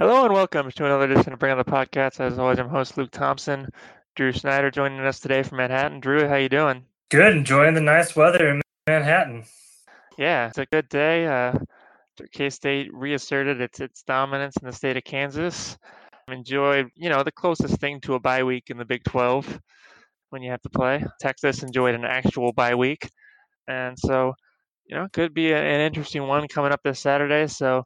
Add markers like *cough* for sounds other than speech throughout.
Hello and welcome to another edition of Bring on the Podcast. As always, I'm host Luke Thompson. Drew Snyder joining us today from Manhattan. Drew, how you doing? Good, enjoying the nice weather in Manhattan. Yeah, it's a good day. Uh, K-State reasserted its its dominance in the state of Kansas. Enjoyed, you know, the closest thing to a bye week in the Big 12 when you have to play. Texas enjoyed an actual bye week, and so you know, could be an interesting one coming up this Saturday. So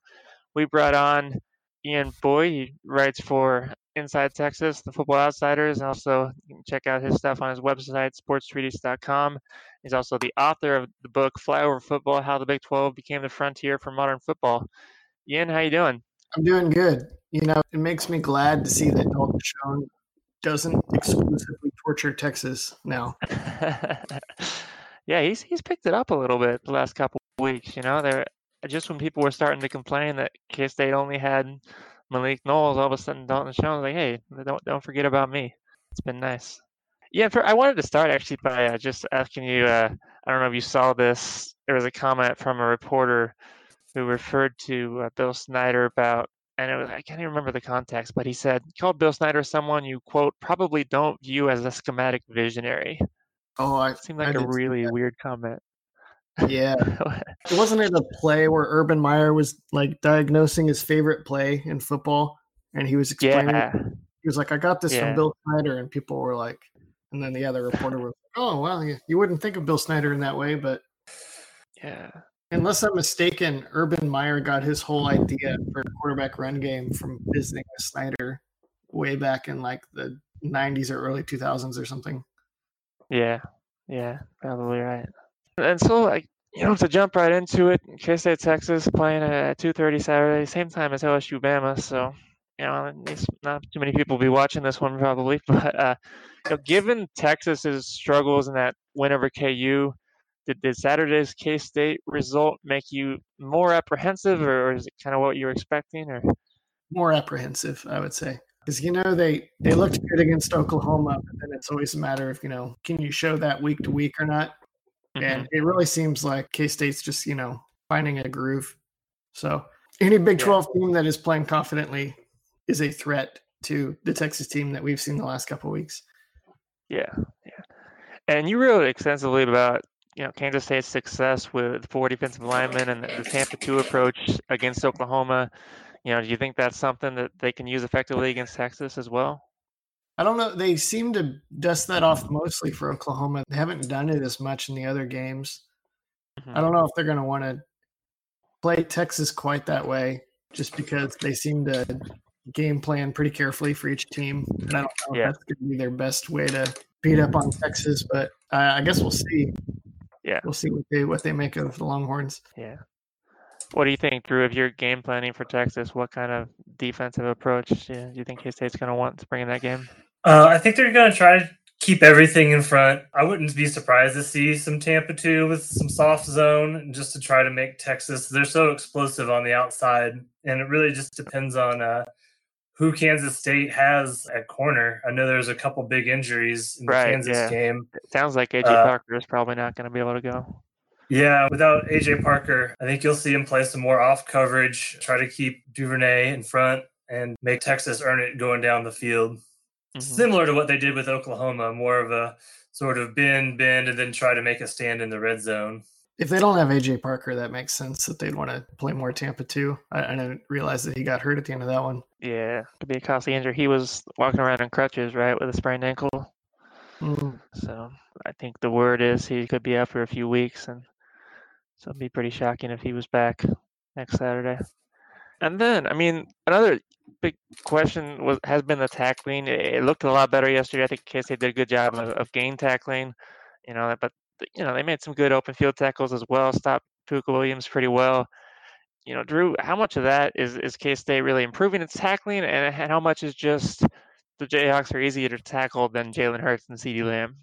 we brought on Ian Boyd. He writes for Inside Texas, the Football Outsiders, and also you can check out his stuff on his website, sportstreatise.com. He's also the author of the book Flyover Football: How the Big 12 Became the Frontier for Modern Football. Ian, how you doing? I'm doing good. You know, it makes me glad to see that Dalton Schoen doesn't exclusively torture Texas now. *laughs* yeah, he's he's picked it up a little bit the last couple weeks. You know, there just when people were starting to complain that K State only had Malik Knowles, all of a sudden Dalton Schoen was like, "Hey, don't don't forget about me." It's been nice. Yeah, for, I wanted to start actually by uh, just asking you. Uh, I don't know if you saw this. There was a comment from a reporter who referred to uh, Bill Snyder about, and it was I can't even remember the context, but he said called Bill Snyder someone you quote probably don't view as a schematic visionary. Oh, I it seemed like I a really weird comment. Yeah. it *laughs* wasn't it a play where Urban Meyer was like diagnosing his favorite play in football and he was explaining yeah. he was like, I got this yeah. from Bill Snyder and people were like and then the other reporter was like, Oh well you, you wouldn't think of Bill Snyder in that way, but Yeah. Unless I'm mistaken, Urban Meyer got his whole idea for a quarterback run game from visiting with Snyder way back in like the 90s or early 2000s or something. Yeah, yeah, probably right. And so, like, you know, to jump right into it, K State, Texas, playing at 2:30 Saturday, same time as LSU, Bama. So, you know, not too many people will be watching this one probably. *laughs* But uh, you know, given Texas's struggles in that win over KU, did, did Saturday's K State result make you more apprehensive, or, or is it kind of what you were expecting, or more apprehensive? I would say because you know they they looked good against Oklahoma, and it's always a matter of you know can you show that week to week or not. Mm-hmm. And it really seems like K State's just, you know, finding a groove. So any Big 12 yeah. team that is playing confidently is a threat to the Texas team that we've seen the last couple weeks. Yeah. Yeah. And you wrote extensively about, you know, Kansas State's success with four defensive linemen and the Tampa 2 approach against Oklahoma. You know, do you think that's something that they can use effectively against Texas as well? I don't know. They seem to dust that off mostly for Oklahoma. They haven't done it as much in the other games. Mm-hmm. I don't know if they're going to want to play Texas quite that way, just because they seem to game plan pretty carefully for each team. And I don't know yeah. if that's going to be their best way to beat up on Texas, but uh, I guess we'll see. Yeah, we'll see what they what they make of the Longhorns. Yeah. What do you think, Drew? If you're game planning for Texas, what kind of defensive approach do you think K State's going to want to bring in that game? Uh, I think they're going to try to keep everything in front. I wouldn't be surprised to see some Tampa 2 with some soft zone just to try to make Texas. They're so explosive on the outside, and it really just depends on uh, who Kansas State has at corner. I know there's a couple big injuries in the Kansas yeah. game. It sounds like AJ uh, Parker is probably not going to be able to go. Yeah, without AJ Parker, I think you'll see him play some more off coverage, try to keep Duvernay in front, and make Texas earn it going down the field. Mm-hmm. Similar to what they did with Oklahoma, more of a sort of bend, bend, and then try to make a stand in the red zone. If they don't have AJ Parker, that makes sense that they'd want to play more Tampa 2. I, I didn't realize that he got hurt at the end of that one. Yeah, could be a costly injury. He was walking around on crutches, right, with a sprained ankle. Mm. So I think the word is he could be out for a few weeks, and so it'd be pretty shocking if he was back next Saturday. And then, I mean, another big question was has been the tackling. It, looked a lot better yesterday. I think K State did a good job of, of gang tackling, you know. But you know they made some good open field tackles as well. Stopped Pooka Williams pretty well. You know, Drew, how much of that is is K State really improving its tackling, and, and how much is just the Jayhawks are easier to tackle than Jalen Hurts and CeeDee Lamb?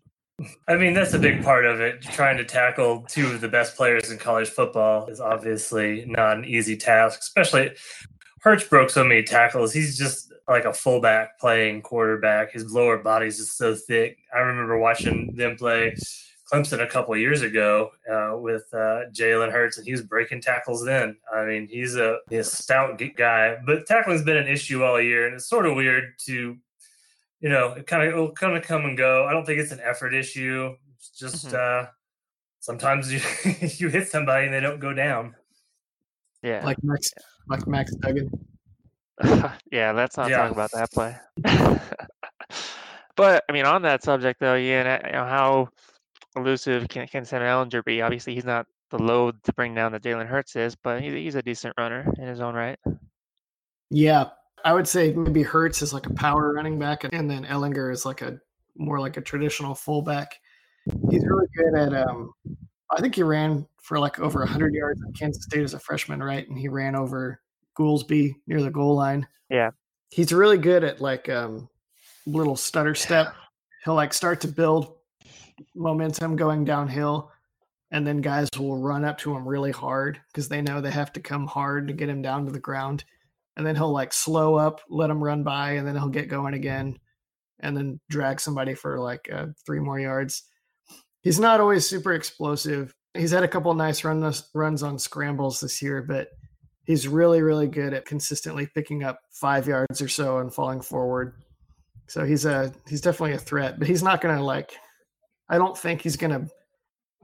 I mean, that's a big part of it. Trying to tackle two of the best players in college football is obviously not an easy task, especially Hurts broke so many tackles. He's just like a fullback playing quarterback. His lower body's just so thick. I remember watching them play Clemson a couple years ago uh, with uh, Jalen Hurts, and he was breaking tackles then. I mean, he's a, he's a stout guy, but tackling's been an issue all year, and it's sort of weird to, you know, it kind of it'll kind of come and go. I don't think it's an effort issue. It's just mm-hmm. uh, sometimes *laughs* you you hit somebody and they don't go down. Yeah, like Max, like Max Duggan. *laughs* yeah, let's not yeah. talk about that play. *laughs* but I mean, on that subject though, yeah, you know how elusive can, can Sam Ehlinger be? Obviously, he's not the load to bring down that Jalen Hurts is, but he's, he's a decent runner in his own right. Yeah, I would say maybe Hurts is like a power running back, and then Ehlinger is like a more like a traditional fullback. He's really good at. Um, I think he ran for like over 100 yards at Kansas State as a freshman, right? And he ran over Goolsby near the goal line. Yeah, he's really good at like um, little stutter step. He'll like start to build momentum going downhill, and then guys will run up to him really hard because they know they have to come hard to get him down to the ground. And then he'll like slow up, let him run by, and then he'll get going again, and then drag somebody for like uh, three more yards. He's not always super explosive. He's had a couple nice runs runs on scrambles this year, but he's really really good at consistently picking up five yards or so and falling forward. So he's a he's definitely a threat, but he's not going to like I don't think he's going to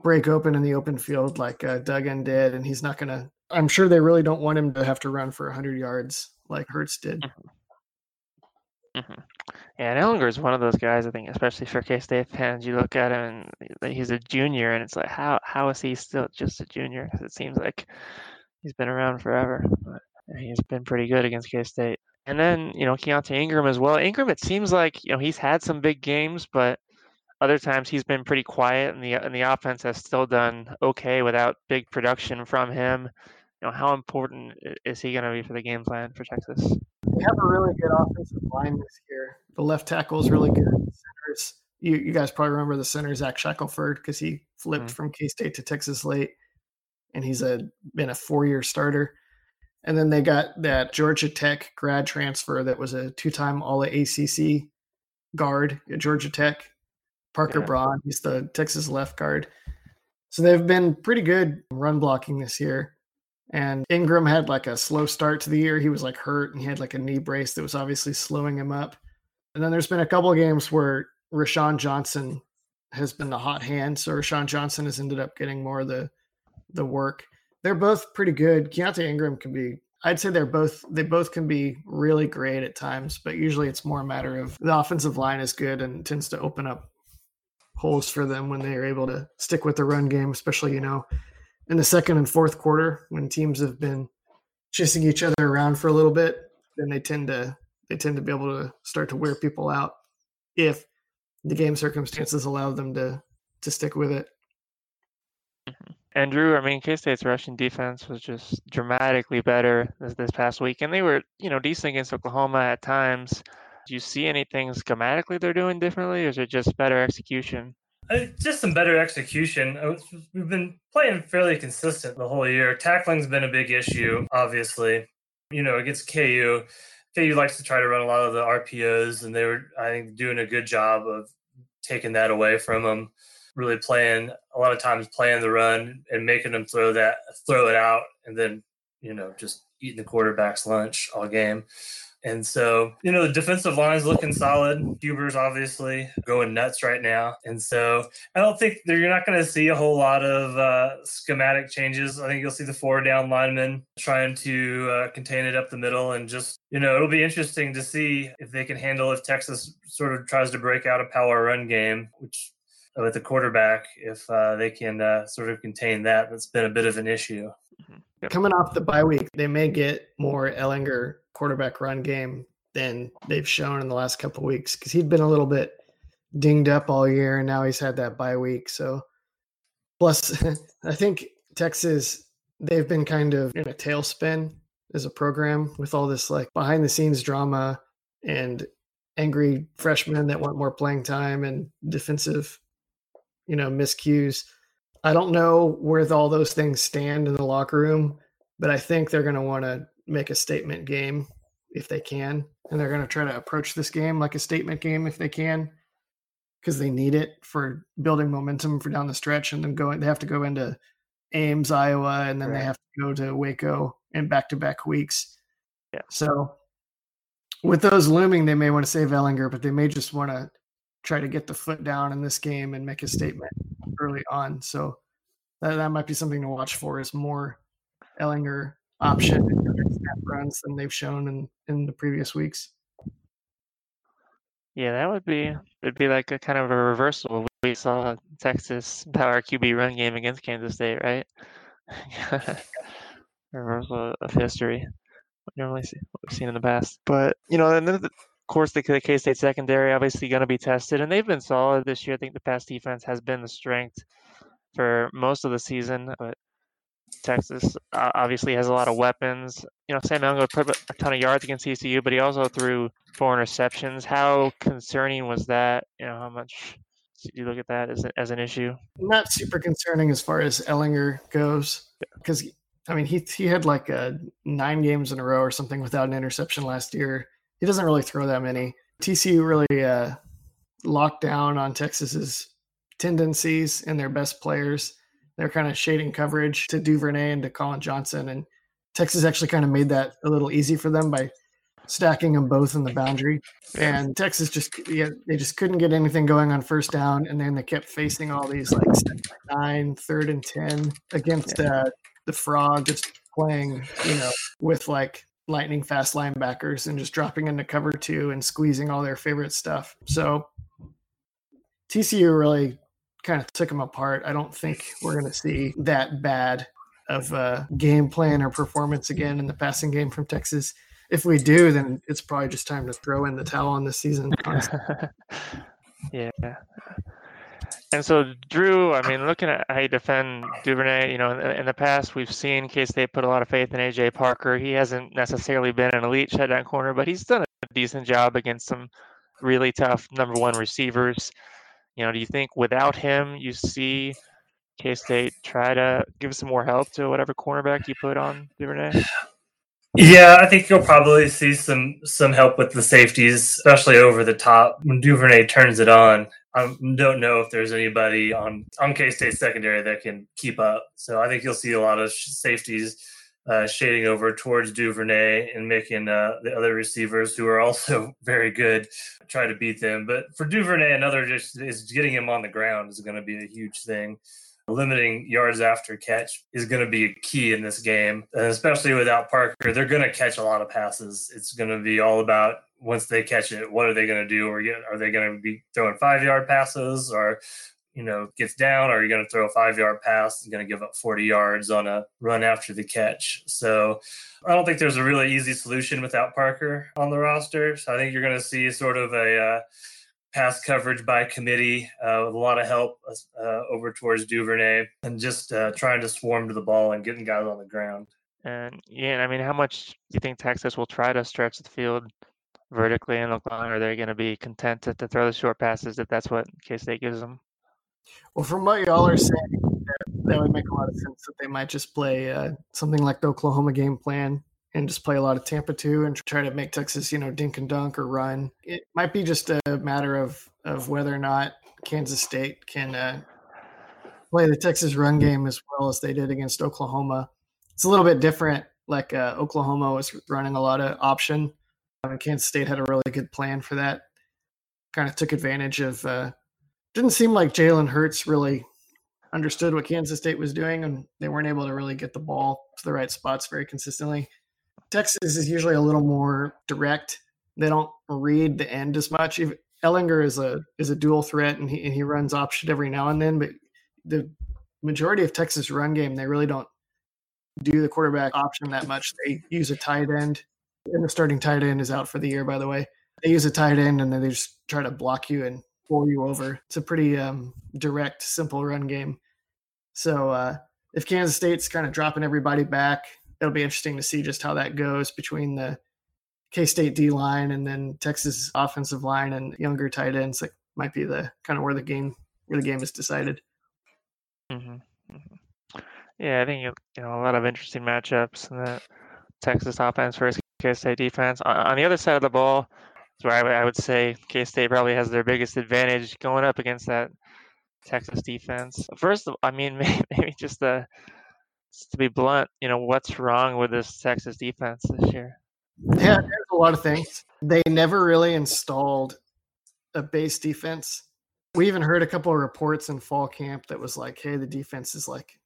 break open in the open field like uh, Duggan did, and he's not going to. I'm sure they really don't want him to have to run for 100 yards like Hurts did. Mm-hmm. Mm-hmm. And Ehlinger is one of those guys. I think, especially for K State fans, you look at him and he's a junior, and it's like, how how is he still just a junior? Because it seems like he's been around forever. But he's been pretty good against K State. And then you know Keaontay Ingram as well. Ingram, it seems like you know he's had some big games, but other times he's been pretty quiet, and the and the offense has still done okay without big production from him. You know, how important is he going to be for the game plan for Texas? They have a really good offensive line this year. The left tackle is really good. Centers, you, you guys probably remember the center Zach Shackelford because he flipped mm-hmm. from K State to Texas late, and he's a been a four year starter. And then they got that Georgia Tech grad transfer that was a two time All ACC guard at Georgia Tech Parker yeah. Braun. He's the Texas left guard. So they've been pretty good run blocking this year. And Ingram had like a slow start to the year. He was like hurt and he had like a knee brace that was obviously slowing him up. And then there's been a couple of games where Roschon Johnson has been the hot hand. So Roschon Johnson has ended up getting more of the the work. They're both pretty good. Keaontay Ingram can be I'd say they're both they both can be really great at times, but usually it's more a matter of the offensive line is good and tends to open up holes for them when they are able to stick with the run game, especially, you know, in the second and fourth quarter when teams have been chasing each other around for a little bit, then they tend to they tend to be able to start to wear people out if the game circumstances allow them to to stick with it. Mm-hmm. Andrew, I mean, K State's rushing defense was just dramatically better this, this past week, and they were, you know, decent against Oklahoma at times do you see anything schematically they're doing differently, or is it just better execution? Uh, just some better execution. Uh, we've been playing fairly consistent the whole year. Tackling's been a big issue, obviously. You know, against KU, KU likes to try to run a lot of the RPOs, and they were, I think, doing a good job of taking that away from them. Really playing a lot of times playing the run and making them throw that, throw it out, and then you know just eating the quarterback's lunch all game. And so, you know, the defensive line is looking solid. Hubert's obviously going nuts right now. And so I don't think you're not going to see a whole lot of uh, schematic changes. I think you'll see the four down linemen trying to uh, contain it up the middle and just, you know, it'll be interesting to see if they can handle if Texas sort of tries to break out a power run game, which with the quarterback, if uh, they can uh, sort of contain that, that's been a bit of an issue. Mm-hmm. Coming off the bye week, they may get more Ehlinger quarterback run game than they've shown in the last couple weeks because he'd been a little bit dinged up all year and now he's had that bye week. So plus *laughs* I think Texas they've been kind of in a tailspin as a program with all this like behind the scenes drama and angry freshmen that want more playing time and defensive, you know, miscues. I don't know where all those things stand in the locker room, but I think they're going to want to make a statement game if they can, and they're going to try to approach this game like a statement game if they can. because they need it for building momentum for down the stretch, and then going they have to go into Ames, Iowa, and then right. they have to go to Waco in back to back weeks. Yeah. So with those looming, they may want to save Ehlinger, but they may just want to try to get the foot down in this game and make a statement early on. So that, that might be something to watch for is more Ehlinger option snap runs than they've shown in, in the previous weeks. Yeah, that would be it'd be like a kind of a reversal. We saw Texas power QB run game against Kansas State, right? *laughs* reversal of history. We normally see what we've seen in the past. But you know, and then of course the K State secondary obviously going to be tested, and they've been solid this year. I think the pass defense has been the strength for most of the season, but Texas uh, obviously has a lot of weapons. You know, Sam Ehlinger put a ton of yards against TCU, but he also threw four interceptions. How concerning was that? You know, how much do you look at that as, as an issue? Not super concerning as far as Ehlinger goes, because I mean he he had like uh, nine games in a row or something without an interception last year. He doesn't really throw that many. TCU really uh, locked down on Texas's tendencies and their best players they're kind of shading coverage to Duvernay and to Collin Johnson. And Texas actually kind of made that a little easy for them by stacking them both in the boundary. And Texas just yeah, they just couldn't get anything going on first down, and then they kept facing all these like nine, third and ten against uh, the Frog, just playing you know with like lightning fast linebackers and just dropping into cover two and squeezing all their favorite stuff. So TCU really kind of took them apart. I don't think we're going to see that bad of a game plan or performance again in the passing game from Texas. If we do, then it's probably just time to throw in the towel on this season. *laughs* yeah. And so, Drew, I mean, looking at how you defend Duvernay, you know, in, the past, we've seen K State put a lot of faith in AJ Parker. He hasn't necessarily been an elite shutdown corner, but he's done a decent job against some really tough number one receivers. You know, do you think without him, you see K State try to give some more help to whatever cornerback you put on Duvernay? Yeah, I think you'll probably see some some help with the safeties, especially over the top when Duvernay turns it on. I don't know if there's anybody on on K State secondary that can keep up. So I think you'll see a lot of safeties uh, shading over towards Duvernay and making uh, the other receivers who are also *laughs* very good try to beat them. But for Duvernay, another just is getting him on the ground is going to be a huge thing. Limiting yards after catch is going to be a key in this game, and especially without Parker. They're going to catch a lot of passes. It's going to be all about once they catch it, what are they going to do? Or are they going to be throwing five yard passes, or you know, gets down, or you're going to throw a five yard pass, you're going to give up 40 yards on a run after the catch. So I don't think there's a really easy solution without Parker on the roster. So I think you're going to see sort of a uh, pass coverage by committee uh, with a lot of help uh, over towards Duvernay and just uh, trying to swarm to the ball and getting guys on the ground. And yeah, I mean, how much do you think Texas will try to stretch the field vertically and look long? Are they going to be content to, to throw the short passes if that's what K State gives them? Well, from what y'all are saying, that, that would make a lot of sense that they might just play uh, something like the Oklahoma game plan and just play a lot of Tampa 2 and try to make Texas, you know, dink and dunk or run. It might be just a matter of of whether or not Kansas State can uh, play the Texas run game as well as they did against Oklahoma. It's a little bit different. Like uh, Oklahoma was running a lot of option. Um, Kansas State had a really good plan for that. Kind of took advantage of uh, didn't seem like Jalen Hurts really understood what Kansas State was doing, and they weren't able to really get the ball to the right spots very consistently. Texas is usually a little more direct. They don't read the end as much. Ehlinger is a is a dual threat, and he and he runs option every now and then. But the majority of Texas run game, they really don't do the quarterback option that much. They use a tight end, and the starting tight end is out for the year. By the way, they use a tight end, and then they just try to block you and pull you over. It's a pretty um, direct, simple run game. So uh, if Kansas State's kind of dropping everybody back, it'll be interesting to see just how that goes between the K State D line and then Texas offensive line and younger tight ends. Like might be the kind of where the game where the game is decided. Mm-hmm. Mm-hmm. Yeah, I think you know a lot of interesting matchups in the Texas offense versus K State defense. On, the other side of the ball, So I, I would say K State probably has their biggest advantage going up against that Texas defense. First, of, I mean, *laughs* maybe just the to be blunt, you know, what's wrong with this Texas defense this year? Yeah, there's a lot of things. They never really installed a base defense. We even heard a couple of reports in fall camp that was like, hey, the defense is like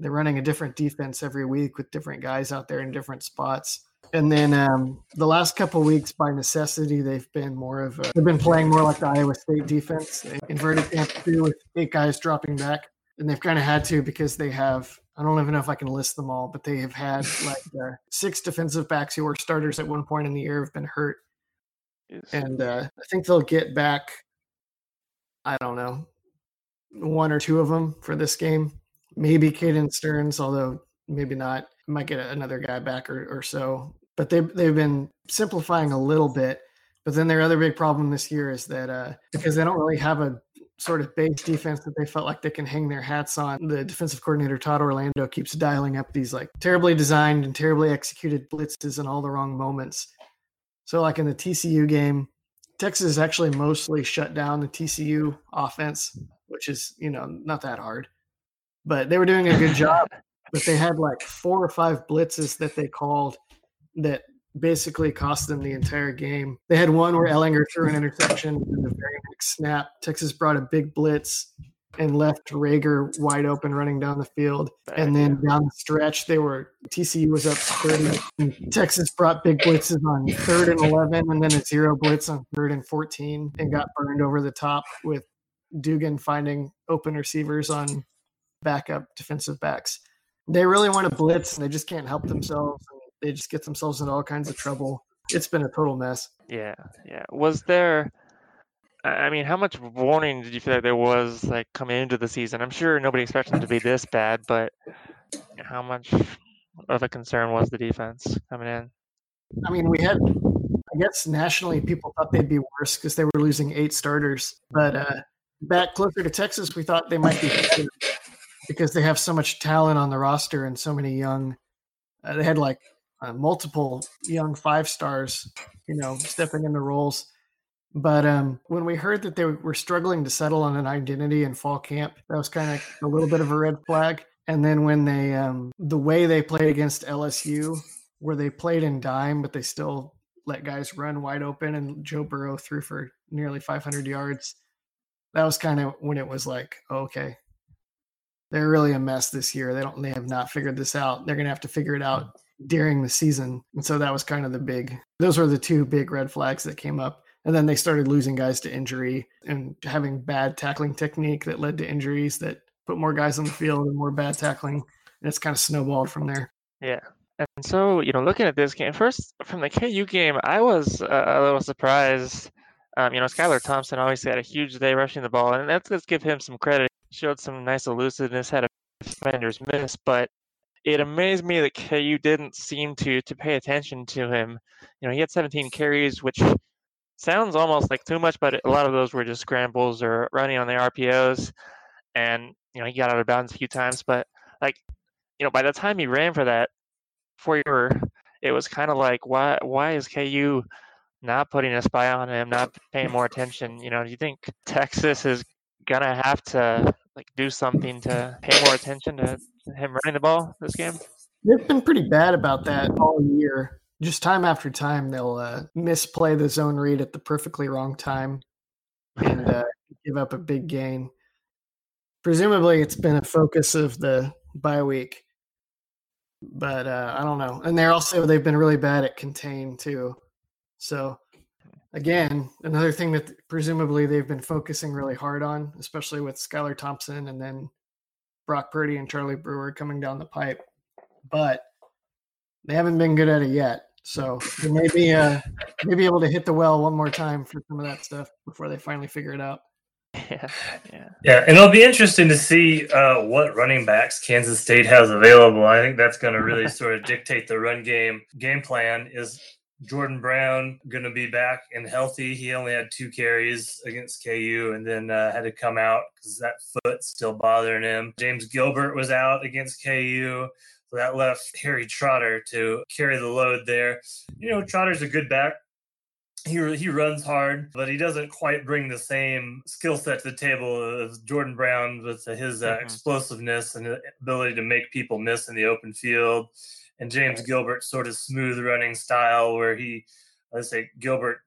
they're running a different defense every week with different guys out there in different spots. And then um, the last couple weeks, by necessity, they've been more of a, they've been playing more like the Iowa State defense, inverted Tampa two with eight guys dropping back, and they've kind of had to because they have I don't even know if I can list them all, but they have had like *laughs* uh, six defensive backs who were starters at one point in the year have been hurt, yes. and uh, I think they'll get back. I don't know, one or two of them for this game. Maybe Caden Sterns, although maybe not. Might get another guy back or, or so. But they they've been simplifying a little bit. But then their other big problem this year is that uh, because they don't really have a sort of base defense that they felt like they can hang their hats on. The defensive coordinator Todd Orlando keeps dialing up these like terribly designed and terribly executed blitzes in all the wrong moments. So like in the TCU game, Texas actually mostly shut down the TCU offense, which is, you know, not that hard. But they were doing a good job. but they had like four or five blitzes that they called that basically cost them the entire game. They had one where Ehlinger threw an interception in the very next snap. Texas brought a big blitz and left Reagor wide open running down the field. And then down the stretch, they were TCU was up 30. Texas brought big blitzes on third and 11, and then a zero blitz on third and 14, and got burned over the top with Duggan finding open receivers on backup defensive backs. They really want to blitz, and they just can't help themselves they just get themselves into all kinds of trouble. It's been a total mess. Yeah, yeah. Was there? I mean, how much warning did you feel like there was like coming into the season? I'm sure nobody expected them to be this bad, but how much of a concern was the defense coming in? I mean, we had, I guess, nationally, people thought they'd be worse because they were losing eight starters. But uh, back closer to Texas, we thought they might be because they have so much talent on the roster and so many young. Uh, they had like uh, multiple young five stars, you know, stepping into roles. But um, when we heard that they were struggling to settle on an identity in fall camp, that was kind of a little bit of a red flag. And then when they, um, the way they played against LSU, where they played in dime, but they still let guys run wide open, and Joe Burrow threw for nearly 500 yards. That was kind of when it was like, okay, they're really a mess this year. They don't, they have not figured this out. They're going to have to figure it out during the season. And so that was kind of the big, those were the two big red flags that came up. And then they started losing guys to injury and having bad tackling technique that led to injuries that put more guys on the field and more bad tackling. And it's kind of snowballed from there. Yeah. And so, you know, looking at this game, first from the KU game, I was uh, a little surprised. Um, you know, Skylar Thompson obviously had a huge day rushing the ball, and let's, let's give him some credit. Showed some nice elusiveness, had a defender's miss, but it amazed me that KU didn't seem to to pay attention to him. You know, he had 17 carries, which sounds almost like too much, but a lot of those were just scrambles or running on the RPOs. And you know, he got out of bounds a few times, but like, you know, by the time he ran for that four year, it was kind of like, why why is KU not putting a spy on him, not paying more attention? You know, do you think Texas is gonna have to like do something to pay more attention to him running the ball this game? They've been pretty bad about that all year. Just time after time, they'll uh, misplay the zone read at the perfectly wrong time and uh, give up a big gain. Presumably, it's been a focus of the bye week, but uh, I don't know. And they're also they've been really bad at contain too. So again, another thing that presumably they've been focusing really hard on, especially with Skylar Thompson and then Brock Purdy and Charlie Brewer coming down the pipe. But they haven't been good at it yet. So they may be, uh, may be able to hit the well one more time for some of that stuff before they finally figure it out. *laughs* Yeah, yeah, yeah, and it'll be interesting to see uh, what running backs Kansas State has available. I think that's going to really *laughs* sort of dictate the run game game plan. Is Jordan Brown going to be back and healthy. He only had two carries against KU and then uh, had to come out because that foot still bothering him. James Gilbert was out against KU. So that left Harry Trotter to carry the load there. You know, Trotter's a good back. he he runs hard, but he doesn't quite bring the same skill set to the table as Jordan Brown with his uh, mm-hmm. explosiveness and ability to make people miss in the open field, and James Gilbert's sort of smooth running style where he, let's say Gilbert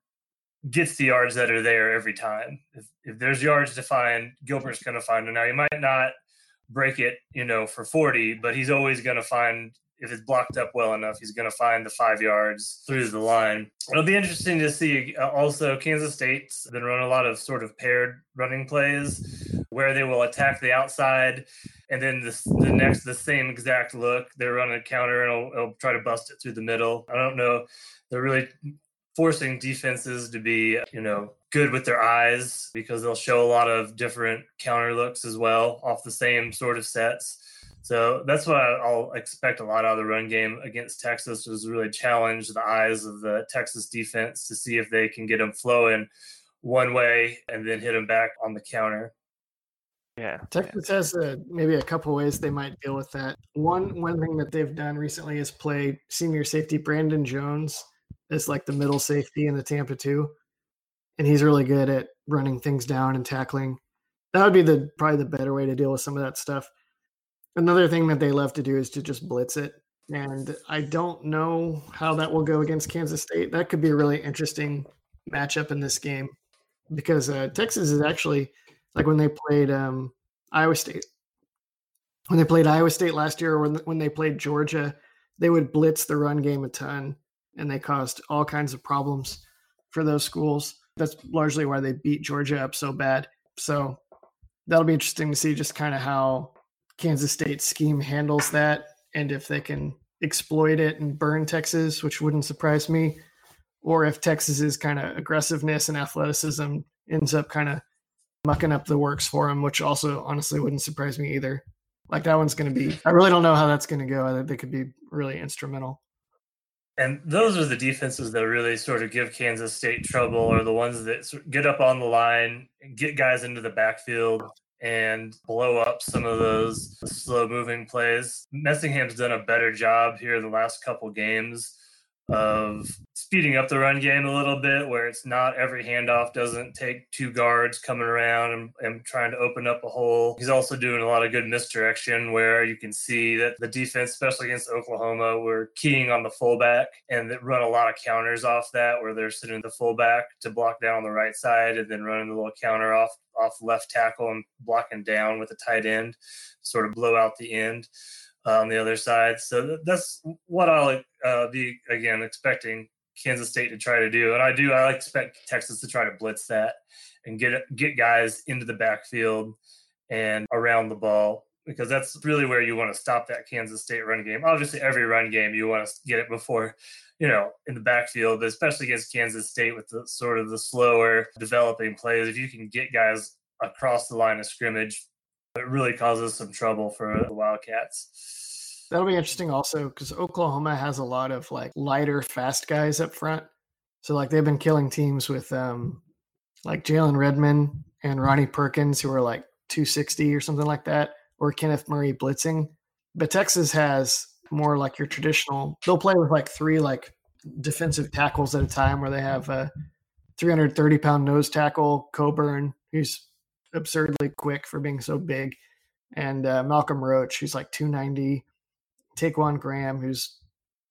gets the yards that are there every time. If, if there's yards to find, Gilbert's going to find them. Now he might not break it, you know, for 40, but he's always going to find if it's blocked up well enough, he's going to find the five yards through the line. It'll be interesting to see. Uh, also, Kansas State's been running a lot of sort of paired running plays where they will attack the outside, and then the, next the same exact look they're running a counter and it'll, it'll try to bust it through the middle. I don't know. They're really forcing defenses to be, you know, good with their eyes because they'll show a lot of different counter looks as well off the same sort of sets. So that's what I'll expect a lot out of the run game against Texas was really challenge the eyes of the Texas defense to see if they can get them flowing one way and then hit them back on the counter. Yeah, Texas has a, maybe a couple ways they might deal with that. One one thing that they've done recently is play senior safety Brandon Jones as like the middle safety in the Tampa two, and he's really good at running things down and tackling. That would be the probably the better way to deal with some of that stuff. Another thing that they love to do is to just blitz it. And I don't know how that will go against Kansas State. That could be a really interesting matchup in this game because uh, Texas is actually like when they played um, Iowa State. When they played Iowa State last year, or when, when they played Georgia, they would blitz the run game a ton and they caused all kinds of problems for those schools. That's largely why they beat Georgia up so bad. So that'll be interesting to see just kind of how Kansas State scheme handles that and if they can exploit it and burn Texas, which wouldn't surprise me, or if Texas's kind of aggressiveness and athleticism ends up kind of mucking up the works for them, which also honestly wouldn't surprise me either. Like that one's going to be, I really don't know how that's going to go. I think they could be really instrumental. And those are the defenses that really sort of give Kansas State trouble, or the ones that get up on the line, get guys into the backfield, and blow up some of those slow moving plays. Messingham's done a better job here the last couple games of speeding up the run game a little bit where it's not every handoff doesn't take two guards coming around and, and, trying to open up a hole. He's also doing a lot of good misdirection where you can see that the defense, especially against Oklahoma, were keying on the fullback and that run a lot of counters off that where they're sitting the fullback to block down on the right side and then running the little counter off off left tackle and blocking down with the tight end, sort of blow out the end uh, on the other side. So that's what I'll uh, be again expecting Kansas State to try to do, and I do. I expect Texas to try to blitz that and get get guys into the backfield and around the ball because that's really where you want to stop that Kansas State run game. Obviously, every run game you want to get it before, you know, in the backfield, especially against Kansas State with the sort of the slower developing plays. If you can get guys across the line of scrimmage, it really causes some trouble for the Wildcats. That'll be interesting also because Oklahoma has a lot of like lighter, fast guys up front. So like they've been killing teams with um like Jalen Redmond and Ronnie Perkins who are like 260 or something like that, or Kenneth Murray blitzing. But Texas has more like your traditional. They'll play with like three like defensive tackles at a time, where they have a 330 pound nose tackle Coburn, who's absurdly quick for being so big, and uh, Malcolm Roach, who's like 290, Ta'Quon Graham, who's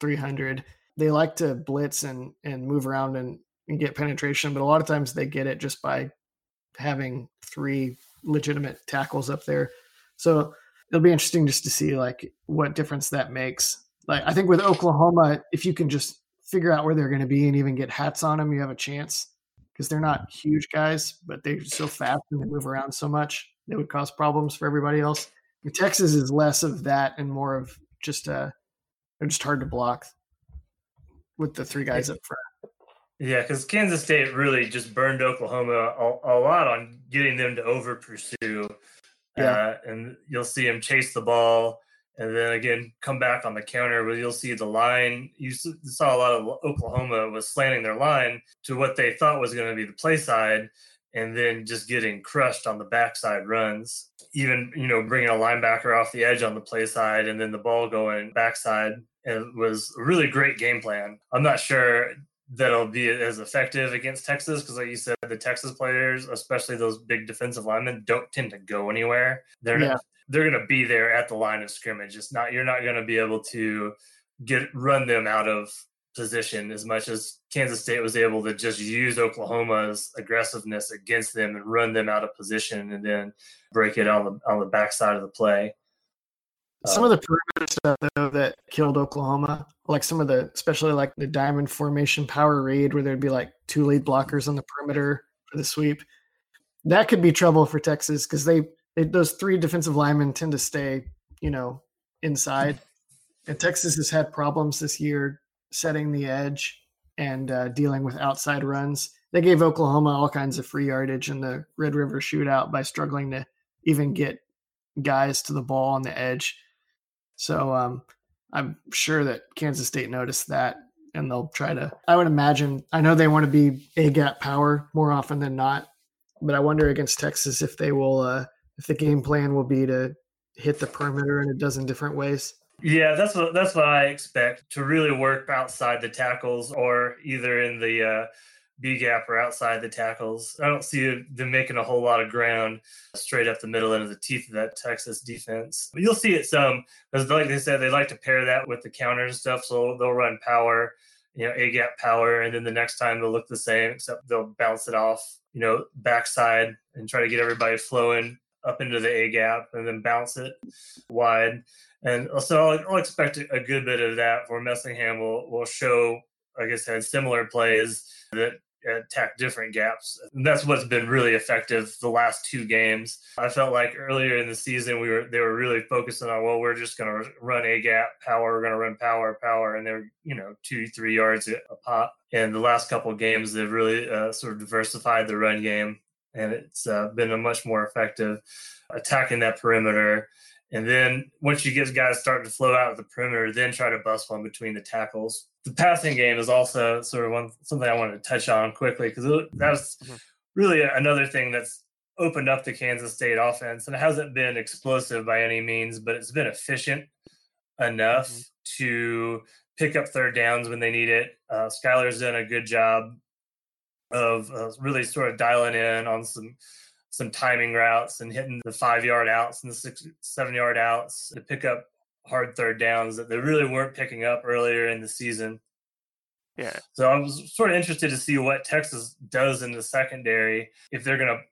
300. They like to blitz and and move around and, and get penetration, but a lot of times they get it just by having three legitimate tackles up there. So it'll be interesting just to see like what difference that makes. Like I think with Oklahoma, if you can just figure out where they're going to be and even get hats on them, you have a chance because they're not huge guys, but they're so fast and they move around so much, they would cause problems for everybody else. Texas is less of that and more of just uh they're just hard to block with the three guys up front. Yeah, because Kansas State really just burned Oklahoma a, a, lot on getting them to over pursue. Yeah. Uh, and you'll see them chase the ball and then again come back on the counter where you'll see the line you saw a lot of oklahoma was slanting their line to what they thought was going to be the play side and then just getting crushed on the backside runs even you know bringing a linebacker off the edge on the play side and then the ball going backside it was a really great game plan i'm not sure that'll be as effective against Texas because, like you said, the Texas players, especially those big defensive linemen, don't tend to go anywhere. They're yeah. not, they're going to be there at the line of scrimmage. It's not you're not going to be able to get run them out of position as much as Kansas State was able to just use Oklahoma's aggressiveness against them and run them out of position and then break it on the on the backside of the play. Some of the perimeter stuff though that killed Oklahoma, like some of the, especially like the diamond formation power read where there'd be like two lead blockers on the perimeter for the sweep. That could be trouble for Texas because they, they those three defensive linemen tend to stay, you know, inside. And Texas has had problems this year setting the edge and uh, dealing with outside runs. They gave Oklahoma all kinds of free yardage in the Red River shootout by struggling to even get guys to the ball on the edge. So um, I'm sure that Kansas State noticed that and they'll try to. I would imagine. I know they want to be a gap power more often than not, but I wonder against Texas if they will. Uh, if the game plan will be to hit the perimeter in a dozen different ways. Yeah, that's what that's what I expect to really work outside the tackles or either in the uh, B gap or outside the tackles. I don't see them making a whole lot of ground straight up the middle of the teeth of that Texas defense. But you'll see it some because, like they said, they like to pair that with the counter and stuff. So they'll run power, you know, A gap power, and then the next time they'll look the same, except they'll bounce it off, you know, backside and try to get everybody flowing up into the A gap and then bounce it wide. And so I'll, I'll expect a good bit of that for Messingham will will show, like I said, similar plays that attack different gaps. And that's what's been really effective the last two games. I felt like earlier in the season we were they were really focusing on well we're just going to run a gap power we're going to run power power and they're you know two three yards a pop. And the last couple games they've really uh, sort of diversified the run game and it's uh, been a much more effective attacking that perimeter. And then once you get guys starting to flow out of the perimeter, then try to bust one between the tackles the passing game is also sort of one something I wanted to touch on quickly because that's mm-hmm. really another thing that's opened up the Kansas State offense, and it hasn't been explosive by any means, but it's been efficient enough mm-hmm. to pick up third downs when they need it. Uh, Skylar's done a good job of uh, really sort of dialing in on some some timing routes and hitting the five yard outs and the six seven yard outs to pick up hard third downs that they really weren't picking up earlier in the season. Yeah. So I was sort of interested to see what Texas does in the secondary if they're going to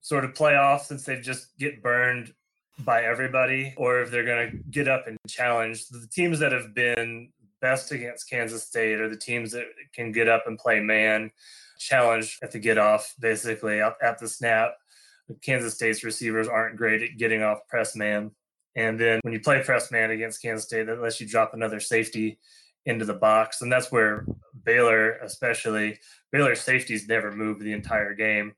sort of play off since they just get burned by everybody or if they're going to get up and challenge the teams that have been best against Kansas State are the teams that can get up and play man challenge at the get off basically at the snap. Kansas State's receivers aren't great at getting off press man. And then when you play press man against Kansas State, that lets you drop another safety into the box. And that's where Baylor, especially, Baylor safeties never moved the entire game.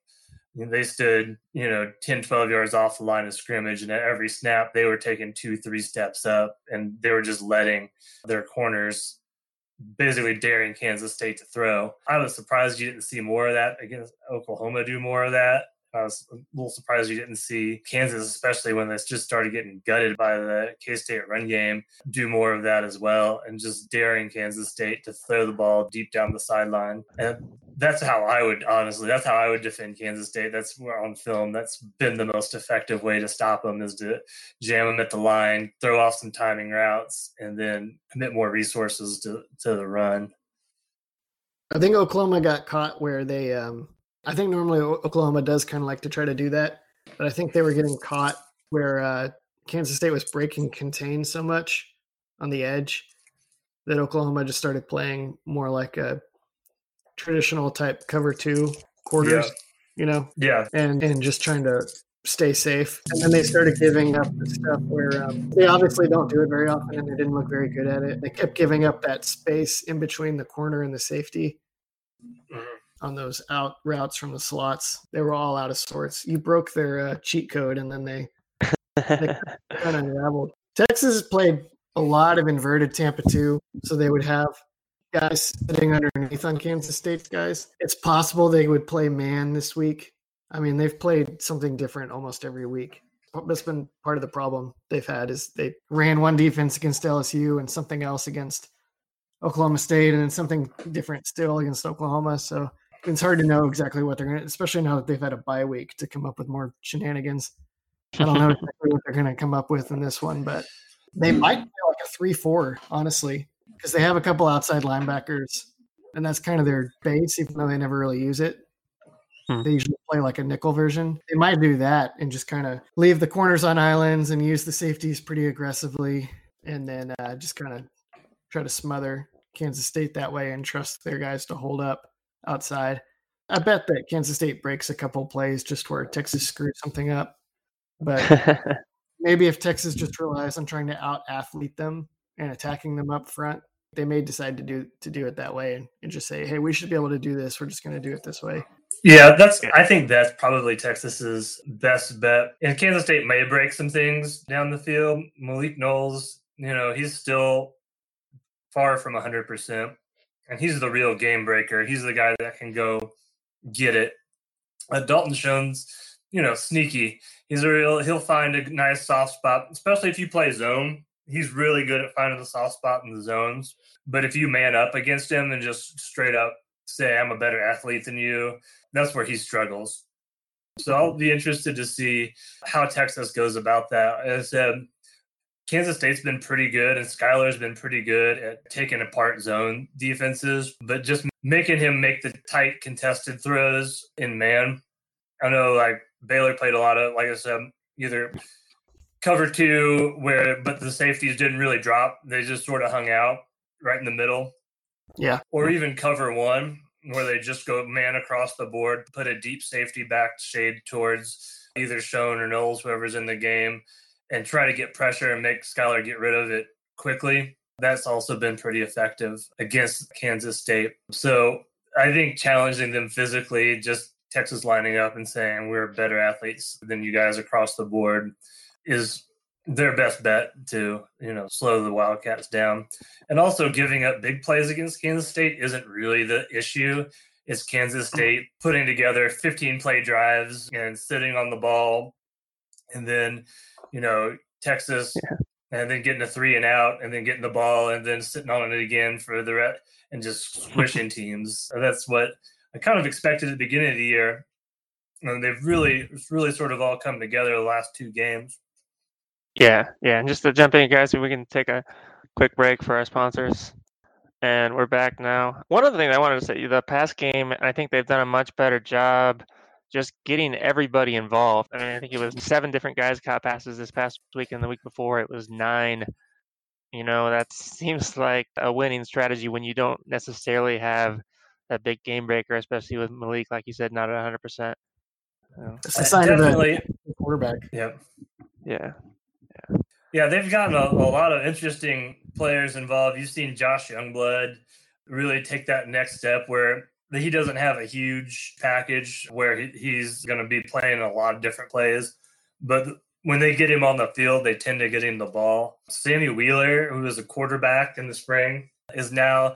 they stood, you know, 10, 12 yards off the line of scrimmage. And at every snap, they were taking two, three steps up and they were just letting their corners basically daring Kansas State to throw. I was surprised you didn't see more of that against Oklahoma do more of that. I was a little surprised you didn't see Kansas, especially when they just started getting gutted by the K State run game, do more of that as well and just daring Kansas State to throw the ball deep down the sideline. And that's how I would honestly, that's how I would defend Kansas State. That's where on film, that's been the most effective way to stop them is to jam them at the line, throw off some timing routes, and then commit more resources to, to the run. I think Oklahoma got caught where they um, I think normally Oklahoma does kind of like to try to do that, but I think they were getting caught where uh, Kansas State was breaking contain so much on the edge that Oklahoma just started playing more like a traditional type cover two quarters, yeah. you know? Yeah. And and just trying to stay safe. And then they started giving up the stuff where um, they obviously don't do it very often and they didn't look very good at it. They kept giving up that space in between the corner and the safety. On those out routes from the slots. They were all out of sorts. You broke their uh, cheat code, and then they, they *laughs* kind of unraveled. Texas played a lot of inverted Tampa two, so they would have guys sitting underneath on Kansas State's guys. It's possible they would play man this week. I mean, they've played something different almost every week. That's been part of the problem they've had is they ran one defense against LSU and something else against Oklahoma State, and then something different still against Oklahoma. So it's hard to know exactly what they're going to, especially now that they've had a bye week to come up with more shenanigans. I don't know *laughs* exactly what they're going to come up with in this one, but they might be like a 3 4, honestly, because they have a couple outside linebackers, and that's kind of their base, even though they never really use it. Hmm. They usually play like a nickel version. They might do that and just kind of leave the corners on islands and use the safeties pretty aggressively, and then uh, just kind of try to smother Kansas State that way and trust their guys to hold up outside. I bet that Kansas State breaks a couple plays just where Texas screws something up. But *laughs* maybe if Texas just relies on trying to out athlete them and attacking them up front, they may decide to do to do it that way and, and just say, "Hey, we should be able to do this. We're just going to do it this way." Yeah, that's. I think that's probably Texas's best bet. And Kansas State may break some things down the field. Malik Knowles, you know, he's still far from hundred percent, and he's the real game breaker. He's the guy that can go get it. Uh, Dalton Schoen's, you know, sneaky. He's a real. He'll find a nice soft spot, especially if you play zone. He's really good at finding the soft spot in the zones. But if you man up against him and just straight up say, "I'm a better athlete than you," that's where he struggles. So I'll be interested to see how Texas goes about that. As I said, Kansas State's been pretty good, and Skylar's been pretty good at taking apart zone defenses, but just making him make the tight contested throws in man. I know, like Baylor played a lot of, like I said, either cover two, where but the safeties didn't really drop; they just sort of hung out right in the middle. Yeah, or even cover one, where they just go man across the board, put a deep safety back shade towards either Schoen or Knowles, whoever's in the game and try to get pressure and make Skylar get rid of it quickly. That's also been pretty effective against Kansas State. So I think challenging them physically, just Texas lining up and saying we're better athletes than you guys across the board is their best bet to, you know, slow the Wildcats down. And also giving up big plays against Kansas State isn't really the issue. It's Kansas State putting together 15 play drives and sitting on the ball and then you know, Texas, yeah. and then getting a three and out, and then getting the ball, and then sitting on it again for the rest, and just squishing *laughs* teams. So that's what I kind of expected at the beginning of the year, and they've really, it's really sort of all come together the last two games. Yeah, yeah, and just to jump in, guys, we can take a quick break for our sponsors. And we're back now. One other thing I wanted to say, the past game, I think they've done a much better job just getting everybody involved. I mean, I think it was seven different guys caught passes this past week, and the week before it was nine. You know, that *laughs* seems like a winning strategy when you don't necessarily have a big game breaker, especially with Malik, like you said, not at 100. percent It's a sign Definitely. of a quarterback. Yep. Yeah. Yeah. Yeah, they've gotten a, a lot of interesting players involved. You've seen Josh Youngblood really take that next step where he doesn't have a huge package where he, he's going to be playing a lot of different plays. But when they get him on the field, they tend to get him the ball. Sammy Wheeler, who was a quarterback in the spring, is now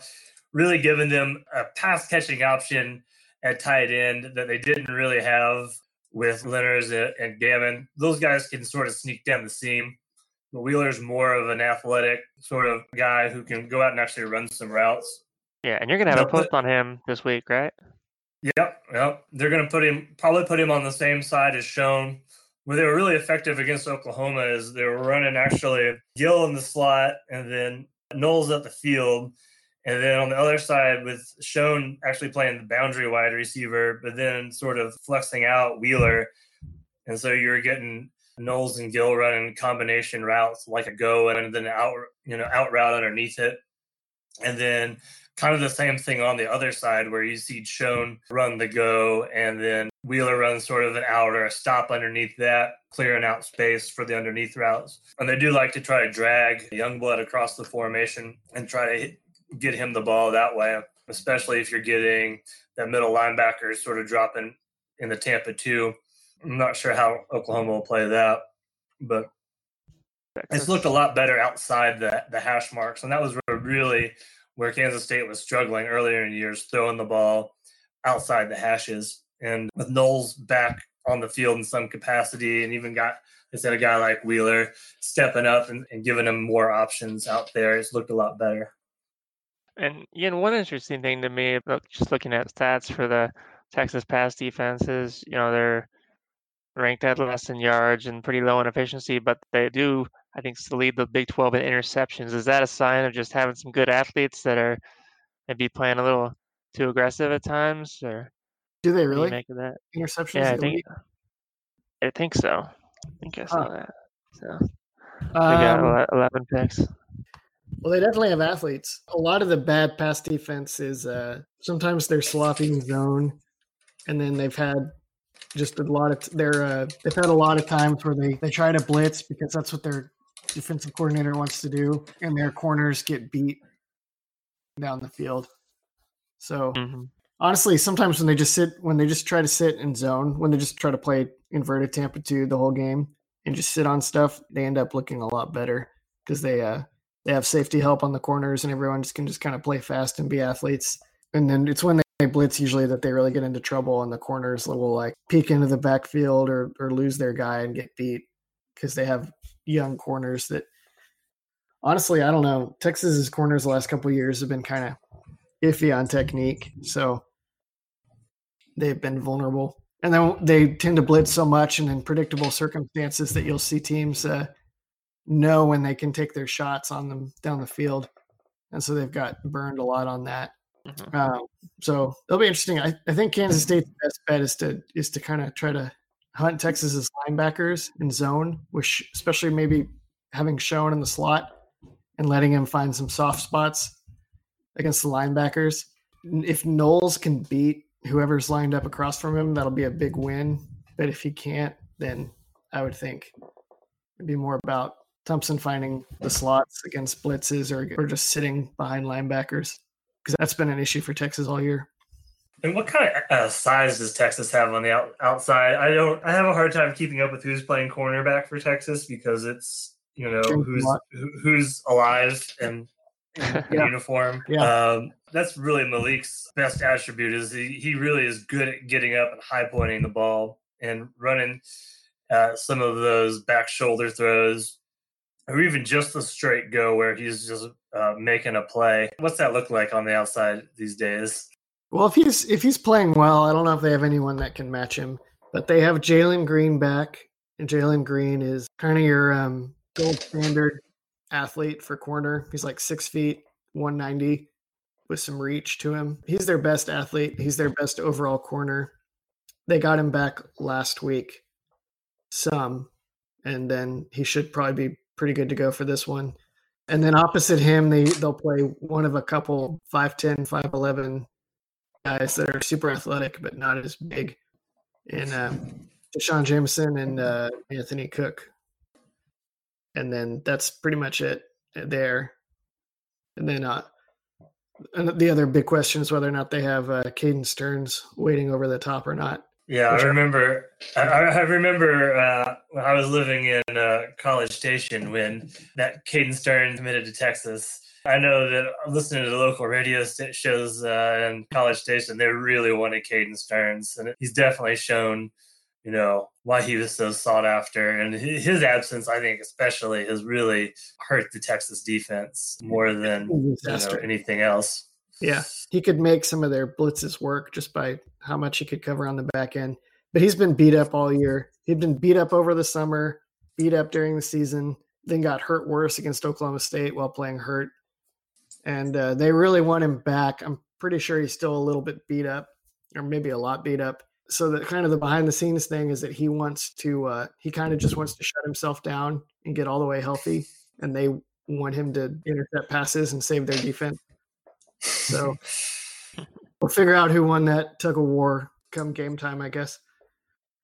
really giving them a pass catching option at tight end that they didn't really have with Lenners and Gammon. Those guys can sort of sneak down the seam. But Wheeler's more of an athletic sort of guy who can go out and actually run some routes. Yeah, and you're gonna have a post on him this week, right? Yep, yep. They're gonna put him probably put him on the same side as Schoen. Where they were really effective against Oklahoma is they were running actually Gill in the slot and then Knowles at the field. And then on the other side, with Schoen actually playing the boundary wide receiver, but then sort of flexing out Wheeler. And so you're getting Knowles and Gill running combination routes like a go and then out, you know, out route underneath it. And then kind of the same thing on the other side where you see Schoen run the go and then Wheeler runs sort of an out or a stop underneath that, clearing out space for the underneath routes. And they do like to try to drag Youngblood across the formation and try to get him the ball that way, especially if you're getting that middle linebacker sort of dropping in the Tampa 2. I'm not sure how Oklahoma will play that, but it's looked a lot better outside the, the hash marks. And that was really where Kansas State was struggling earlier in years, throwing the ball outside the hashes. And with Knowles back on the field in some capacity, and even got, I said, a guy like Wheeler stepping up and, and giving him more options out there, it's looked a lot better. And you know, one interesting thing to me about just looking at stats for the Texas pass defense is, you know, they're ranked at less in yards and pretty low in efficiency, but they do, I think, lead the Big 12 in interceptions. Is that a sign of just having some good athletes that are maybe playing a little too aggressive at times, or do they really make of that interceptions? Yeah, I think, I think so. I think I saw huh. that. So they got um, 11 picks. Well, they definitely have athletes. A lot of the bad pass defense is uh, sometimes they're sloppy in zone, and then they've had just a lot of they're uh, they've had a lot of times where they they try to blitz because that's what their defensive coordinator wants to do, and their corners get beat down the field. So mm-hmm. honestly, sometimes when they just sit when they just try to sit in zone, when they just try to play inverted Tampa two the whole game and just sit on stuff, they end up looking a lot better because they uh they have safety help on the corners and everyone just can just kind of play fast and be athletes. And then it's when they blitz usually that they really get into trouble and the corners will like peek into the backfield or or lose their guy and get beat because they have young corners that honestly I don't know. Texas's corners the last couple years have been kind of iffy on technique so they've been vulnerable. And then they tend to blitz so much and in predictable circumstances that you'll see teams uh, know when they can take their shots on them down the field. And so they've got burned a lot on that Mm-hmm. Um, so it'll be interesting. I, I think Kansas State's best bet is to is to kind of try to hunt Texas's linebackers in zone, which especially maybe having Schoen in the slot and letting him find some soft spots against the linebackers. If Knowles can beat whoever's lined up across from him, that'll be a big win. But if he can't, then I would think it'd be more about Thompson finding the slots against blitzes or, or just sitting behind linebackers because that's been an issue for Texas all year. And what kind of uh, size does Texas have on the out, outside? I don't. I have a hard time keeping up with who's playing cornerback for Texas because it's you know who's who's alive and *laughs* in yeah. uniform. Yeah. Um, that's really Malik's best attribute is he, he really is good at getting up and high pointing the ball and running uh, some of those back shoulder throws or even just the straight go where he's just uh, making a play. What's that look like on the outside these days? Well, if he's if he's playing well, I don't know if they have anyone that can match him, but they have Jalen Green back, and Jalen Green is kind of your um, gold standard athlete for corner. He's like six feet, one ninety, with some reach to him. He's their best athlete. He's their best overall corner. They got him back last week, some, and then he should probably be pretty good to go for this one. And then opposite him, they they'll play one of a couple 5'10", 5'11 guys that are super athletic but not as big, and uh, D'Shawn Jamison and uh, Anthony Cook. And then that's pretty much it there. And then uh, and the other big question is whether or not they have uh, Caden Sterns waiting over the top or not. Yeah, I remember. I, I remember uh, when I was living in uh, College Station when that Caden Stern committed to Texas. I know that listening to the local radio shows uh, in College Station, they really wanted Caden Sterns, and he's definitely shown, you know, why he was so sought after. And his absence, I think, especially, has really hurt the Texas defense more than you know, anything else. Yeah, he could make some of their blitzes work just by how much he could cover on the back end. But he's been beat up all year. He'd been beat up over the summer, beat up during the season, then got hurt worse against Oklahoma State while playing hurt. And uh, they really want him back. I'm pretty sure he's still a little bit beat up, or maybe a lot beat up. So that kind of the behind the scenes thing is that he wants to, uh, he kind of just wants to shut himself down and get all the way healthy. And they want him to intercept passes and save their defense. So we'll figure out who won that tug of war come game time, I guess.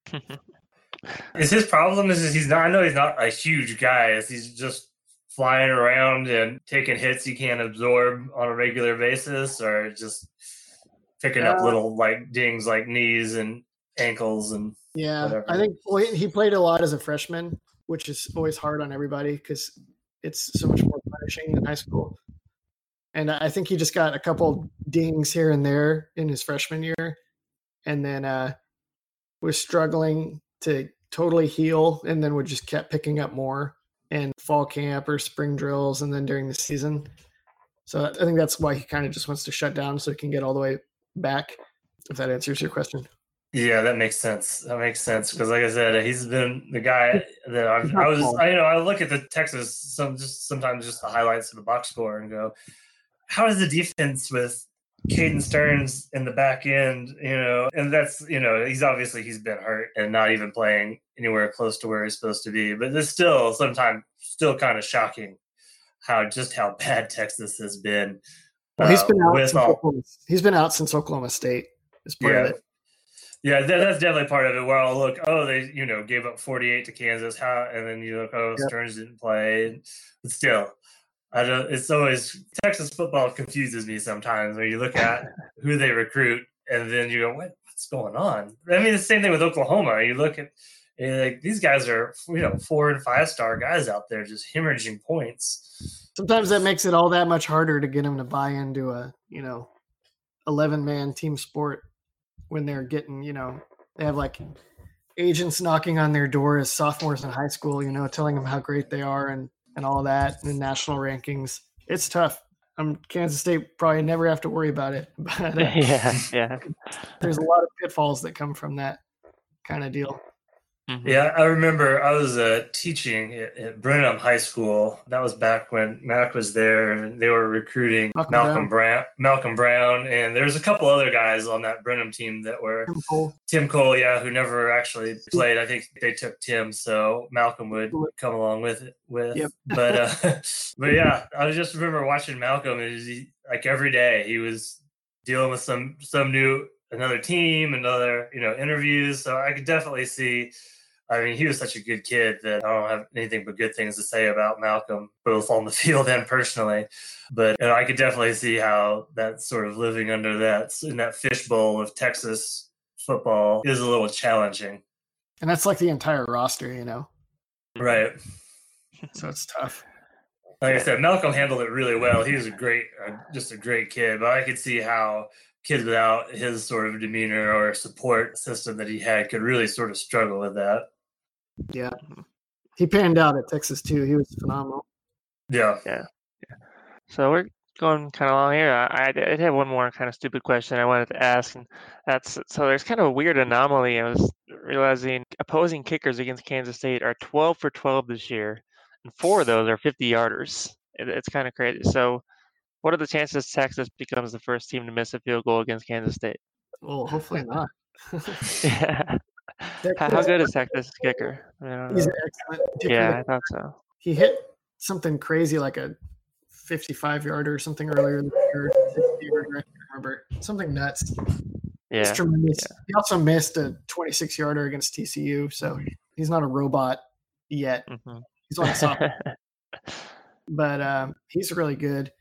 *laughs* is his problem is he's not I know he's not a huge guy, he's just flying around and taking hits he can't absorb on a regular basis or just picking uh, up little like dings like knees and ankles and yeah whatever. i think he played a lot as a freshman which is always hard on everybody because it's so much more punishing than high school and I think he just got a couple dings here and there in his freshman year, and then uh, was struggling to totally heal, and then would just kept picking up more in fall camp or spring drills, and then during the season. So I think that's why he kind of just wants to shut down so he can get all the way back. If that answers your question. Yeah, that makes sense. That makes sense because, like I said, he's been the guy that I've, I was. I you know I look at the Texas some just sometimes just the highlights of the box score and go, how is the defense with Caden Sterns in the back end? You know, and that's you know he's obviously he's been hurt and not even playing anywhere close to where he's supposed to be. But it's still sometimes still kind of shocking how just how *laughs* bad Texas has been. Well, he's been uh, out. Since all, Oklahoma, he's been out since Oklahoma State. Is part yeah, of it. Yeah, that, that's definitely part of it. Where I'll look, oh, they you know gave up forty eight to Kansas, how, and then you look, oh, yep. Stearns didn't play, but still, I don't. It's always Texas football confuses me sometimes when you look at *laughs* who they recruit, and then you go, what, what's going on? I mean, the same thing with Oklahoma. You look at like these guys are you know four and five star guys out there just hemorrhaging points. Sometimes that makes it all that much harder to get them to buy into a you know eleven man team sport when they're getting, you know, they have like agents knocking on their door as sophomores in high school, you know, telling them how great they are and and all that and national rankings. It's tough. I'm Kansas State probably never have to worry about it. *laughs* But uh, *laughs* yeah, yeah. There's a lot of pitfalls that come from that kind of deal. Mm-hmm. Yeah, I remember I was uh, teaching at, at, Brenham High School. That was back when Mac was there, and they were recruiting Malcolm, Malcolm Brown. Brown. Malcolm Brown, and there's a couple other guys on that Brenham team that were Tim Cole. Tim Cole, yeah, who never actually played. I think they took Tim, so Malcolm would come along with it. With, yep. *laughs* but uh, *laughs* but yeah, I just remember watching Malcolm. He, like every day, he was dealing with some some new another team, another you know interviews. So I could definitely see I mean, he was such a good kid that I don't have anything but good things to say about Malcolm, both on the *laughs* field and personally. But I could definitely see how that sort of living under that in that fishbowl of Texas football is a little challenging. And that's like the entire roster, you know. Right. So it's tough. Like I said, Malcolm handled it really well. He was a great, uh, just a great kid. But I could see how kids without his sort of demeanor or support system that he had could really sort of struggle with that. Yeah. He panned out at Texas too. He was phenomenal. Yeah. Yeah. yeah. So we're going kind of long here. I, I did have one more kind of stupid question I wanted to ask, and that's so there's kind of a weird anomaly. I was realizing opposing kickers against Kansas State are 12 for 12 this year, and four of those are 50 yarders. It, it's kind of crazy. So, what are the chances Texas becomes the first team to miss a field goal against Kansas State? Well, hopefully not. *laughs* *laughs* yeah. How, good is Texas kicker? He's excellent. Yeah, I thought so. He hit something crazy like a 55 yarder or something earlier in the year. I can't remember. Something nuts. Yeah. tremendous. Yeah. He also missed a 26 yarder against TCU, so he's not a robot yet. Mm-hmm. He's on top. *laughs* but um, he's really good.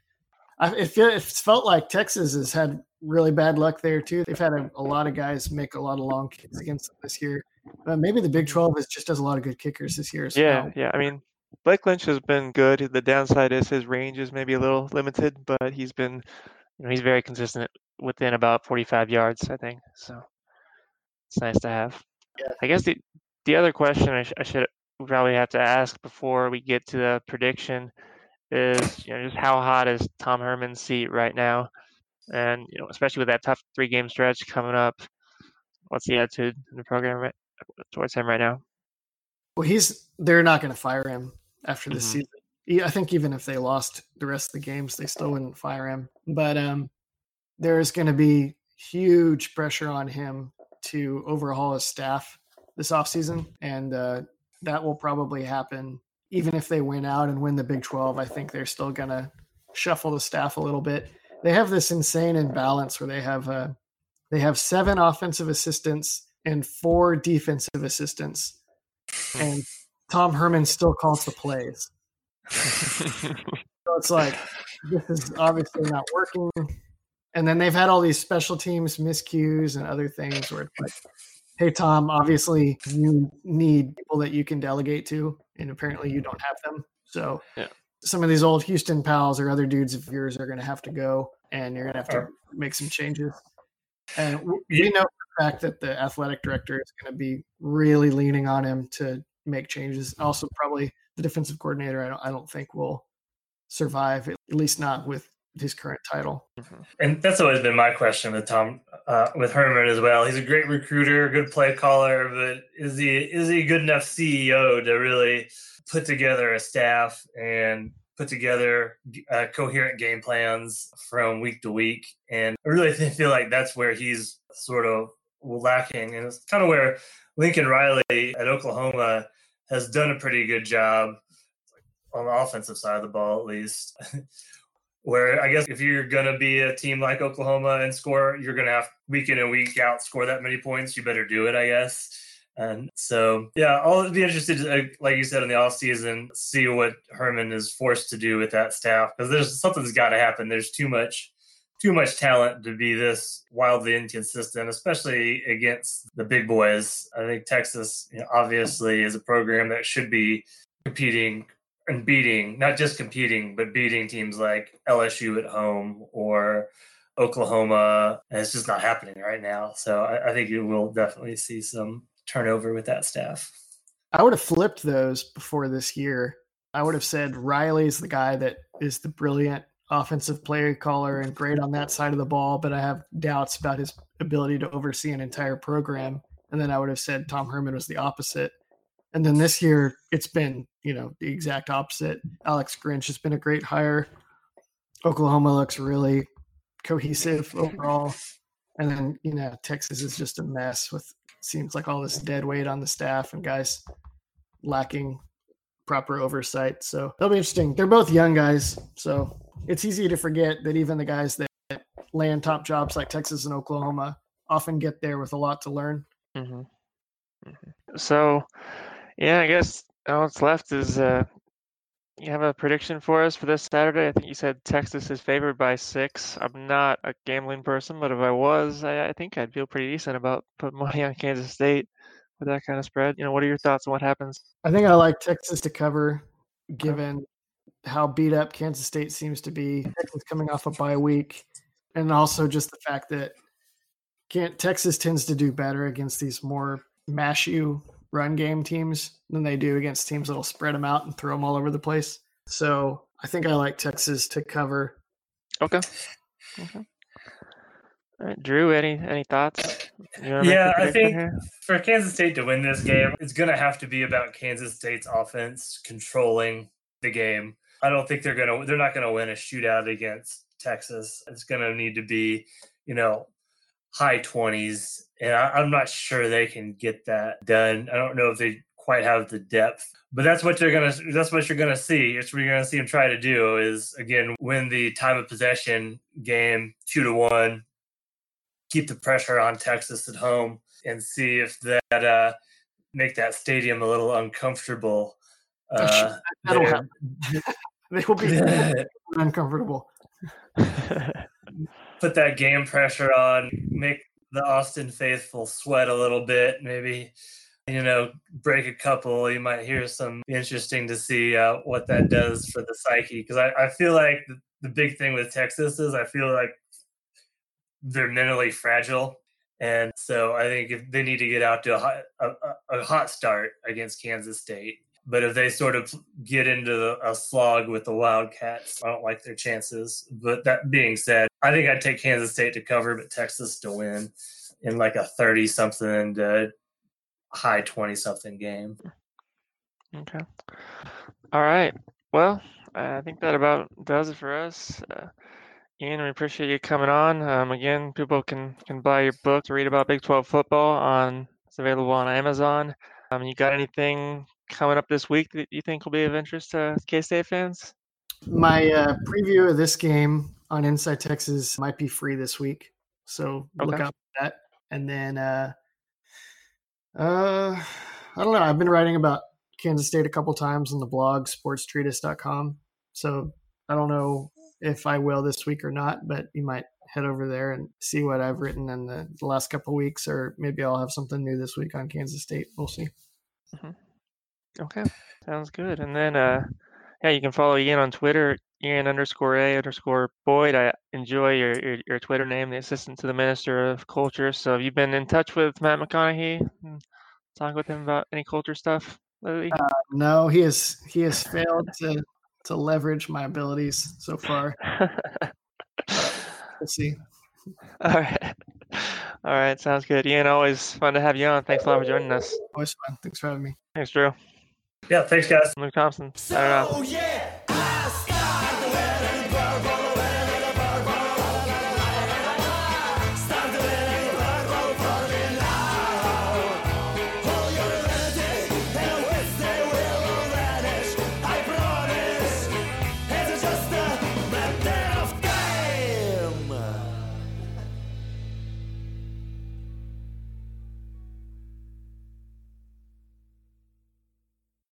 I, it, feel, it felt like Texas has had really bad luck there too. They've had a, a lot of guys make a lot of long kicks against them this year. Maybe the Big Twelve is just does a lot of good kickers this year. So yeah, yeah. I mean, Blake Lynch has been good. The downside is his range is maybe a little limited, but he's been, you know, he's very consistent within about 45 yards, I think. So it's nice to have. Yeah. I guess the the other question I, sh- I should probably have to ask before we get to the prediction is, you know, just how hot is Tom Herman's seat right now? and you know, especially with that tough three game stretch coming up, what's the attitude in the program right, towards him right now? Well, he's they're not going to fire him after this mm-hmm. season. I think even if they lost the rest of the games, they still wouldn't fire him. But um, there's going to be huge pressure on him to overhaul his staff this offseason. And uh, that will probably happen even if they win out and win the Big 12. I think they're still going to shuffle the staff a little bit they have this insane imbalance where they have uh, they have seven offensive assistants and four defensive assistants, and Tom Herman still calls the plays. so it's like this is obviously not working. And then they've had all these special teams miscues and other things where it's like, hey Tom, obviously you need people that you can delegate to, and apparently you don't have them. So yeah some of these old Houston pals or other dudes of yours are going to have to go, and you're going to have to make some changes. And we know the fact that the athletic director is going to be really leaning on him to make changes. Also, probably the defensive coordinator. I don't, I don't think will survive, at least not with his current title. Mm-hmm. And that's always been my question with Tom, uh, with Herman as well. He's a great recruiter, good play caller, but is he is he a good enough CEO to really put together a staff and put together uh, coherent game plans from week to week? And I really *laughs* feel like that's where he's sort of lacking, and it's kind of where Lincoln Riley at Oklahoma has done a pretty good job on the offensive side of the ball, at least. *laughs* Where I guess if you're going to be a team like Oklahoma and score, you're going to have week in and week out score that many points. You better do it, I guess. And so, yeah, I'll be interested, to, like you said, in the off season, see what Herman is forced to do with that staff because there's something's got to happen. There's too much too much talent to be this wildly inconsistent, especially against the big boys. I think Texas you know, obviously is a program that should be competing and beating, not just competing, but beating teams like LSU at home or Oklahoma. And it's just not happening right now. So I, I think you will definitely see some turnover with that staff. I would have flipped those before this year. I would have said Riley's the guy that is the brilliant offensive play caller and great on that side of the ball, but I have doubts about his ability to oversee an entire program. And then I would have said Tom Herman was the opposite. And then this year, it's been, you know, the exact opposite. Alex Grinch has been a great hire. Oklahoma looks really cohesive overall. And then, you know, Texas is just a mess with seems like all this dead weight on the staff and guys lacking proper oversight. So that'll be interesting. They're both young guys. So it's easy to forget that even the guys that land top jobs like Texas and Oklahoma often get there with a lot to learn. Mm-hmm. Mm-hmm. So, yeah, I guess all that's left is uh, you have a prediction for us for this Saturday. I think you said Texas is favored by six. I'm not a gambling person, but if I was, I, I think I'd feel pretty decent about putting *laughs* money on Kansas State with that kind of spread. You know, what are your thoughts on what happens? I think I like Texas to cover, given how beat up Kansas State seems to be. Texas coming off a bye week, and also just the fact that can't, Texas tends to do better against these more mash you run game teams than they do against teams that'll spread them out and throw them all over the place. So I think I like Texas to cover. Okay. Okay. All right, Drew, any any thoughts? Yeah, I think here? for Kansas State to win this game, it's going to have to be about Kansas State's offense controlling the game. I don't think they're gonna they're not gonna win a shootout against Texas. It's gonna need to be, you know, high twenties, and I, am not sure they can get that done. I don't know if they quite have the depth, but that's what you're gonna that's what you're gonna see. It's what you're gonna see them try to do is again win the time of possession game two to one, keep the pressure on Texas at home, and see if that uh, make that stadium a little uncomfortable. *laughs* Uh, That'll happen. *laughs* They will be *laughs* uncomfortable. Put that game pressure on, make the Austin faithful sweat a little bit, maybe you know break a couple. You might hear some interesting to see uh, what that does for the psyche. Because I, I feel like the, the big thing with texas is i feel like they're mentally fragile. And so i think if they need to get out to a hot, a, a hot start against kansas state but if they sort of get into a slog with the Wildcats, I don't like their chances. But that being said, I think I'd take Kansas State to cover, but Texas to win in like a 30 something to high 20 something game. Okay. All right. Well, I think that about does it for us. Uh, Ian, we appreciate you coming on. Um, again, people can can buy your book to read about Big 12 football on. It's available on Amazon. Um, you got anything coming up this week that you think will be of interest to K State fans? My uh, preview of this game on Inside Texas might be free this week, so okay. look out for that. And then, uh, uh, I don't know. I've been writing about Kansas State a couple times on the blog sportstreatise.com. So I don't know if I will this week or not, but you might head over there and see what I've written in the, the last couple weeks, or maybe I'll have something new this week on Kansas State. We'll see. Mm-hmm. Okay, sounds good. And then, uh, yeah, you can follow Ian on Twitter, Ian underscore A underscore Boyd. I enjoy your, your, your Twitter name, the assistant to the Minister of Culture. So, have you been in touch with Matt McConaughey? Talk with him about any culture stuff lately? Uh, no, he has he has failed to to leverage my abilities so far. We'll see. *laughs* All right. *laughs* All right. Sounds good. Ian, always fun to have you on. Thanks a lot for joining us. Always fun. Thanks for having me. Thanks, Drew. Yeah, thanks, guys. Luke Thompson. So, yeah.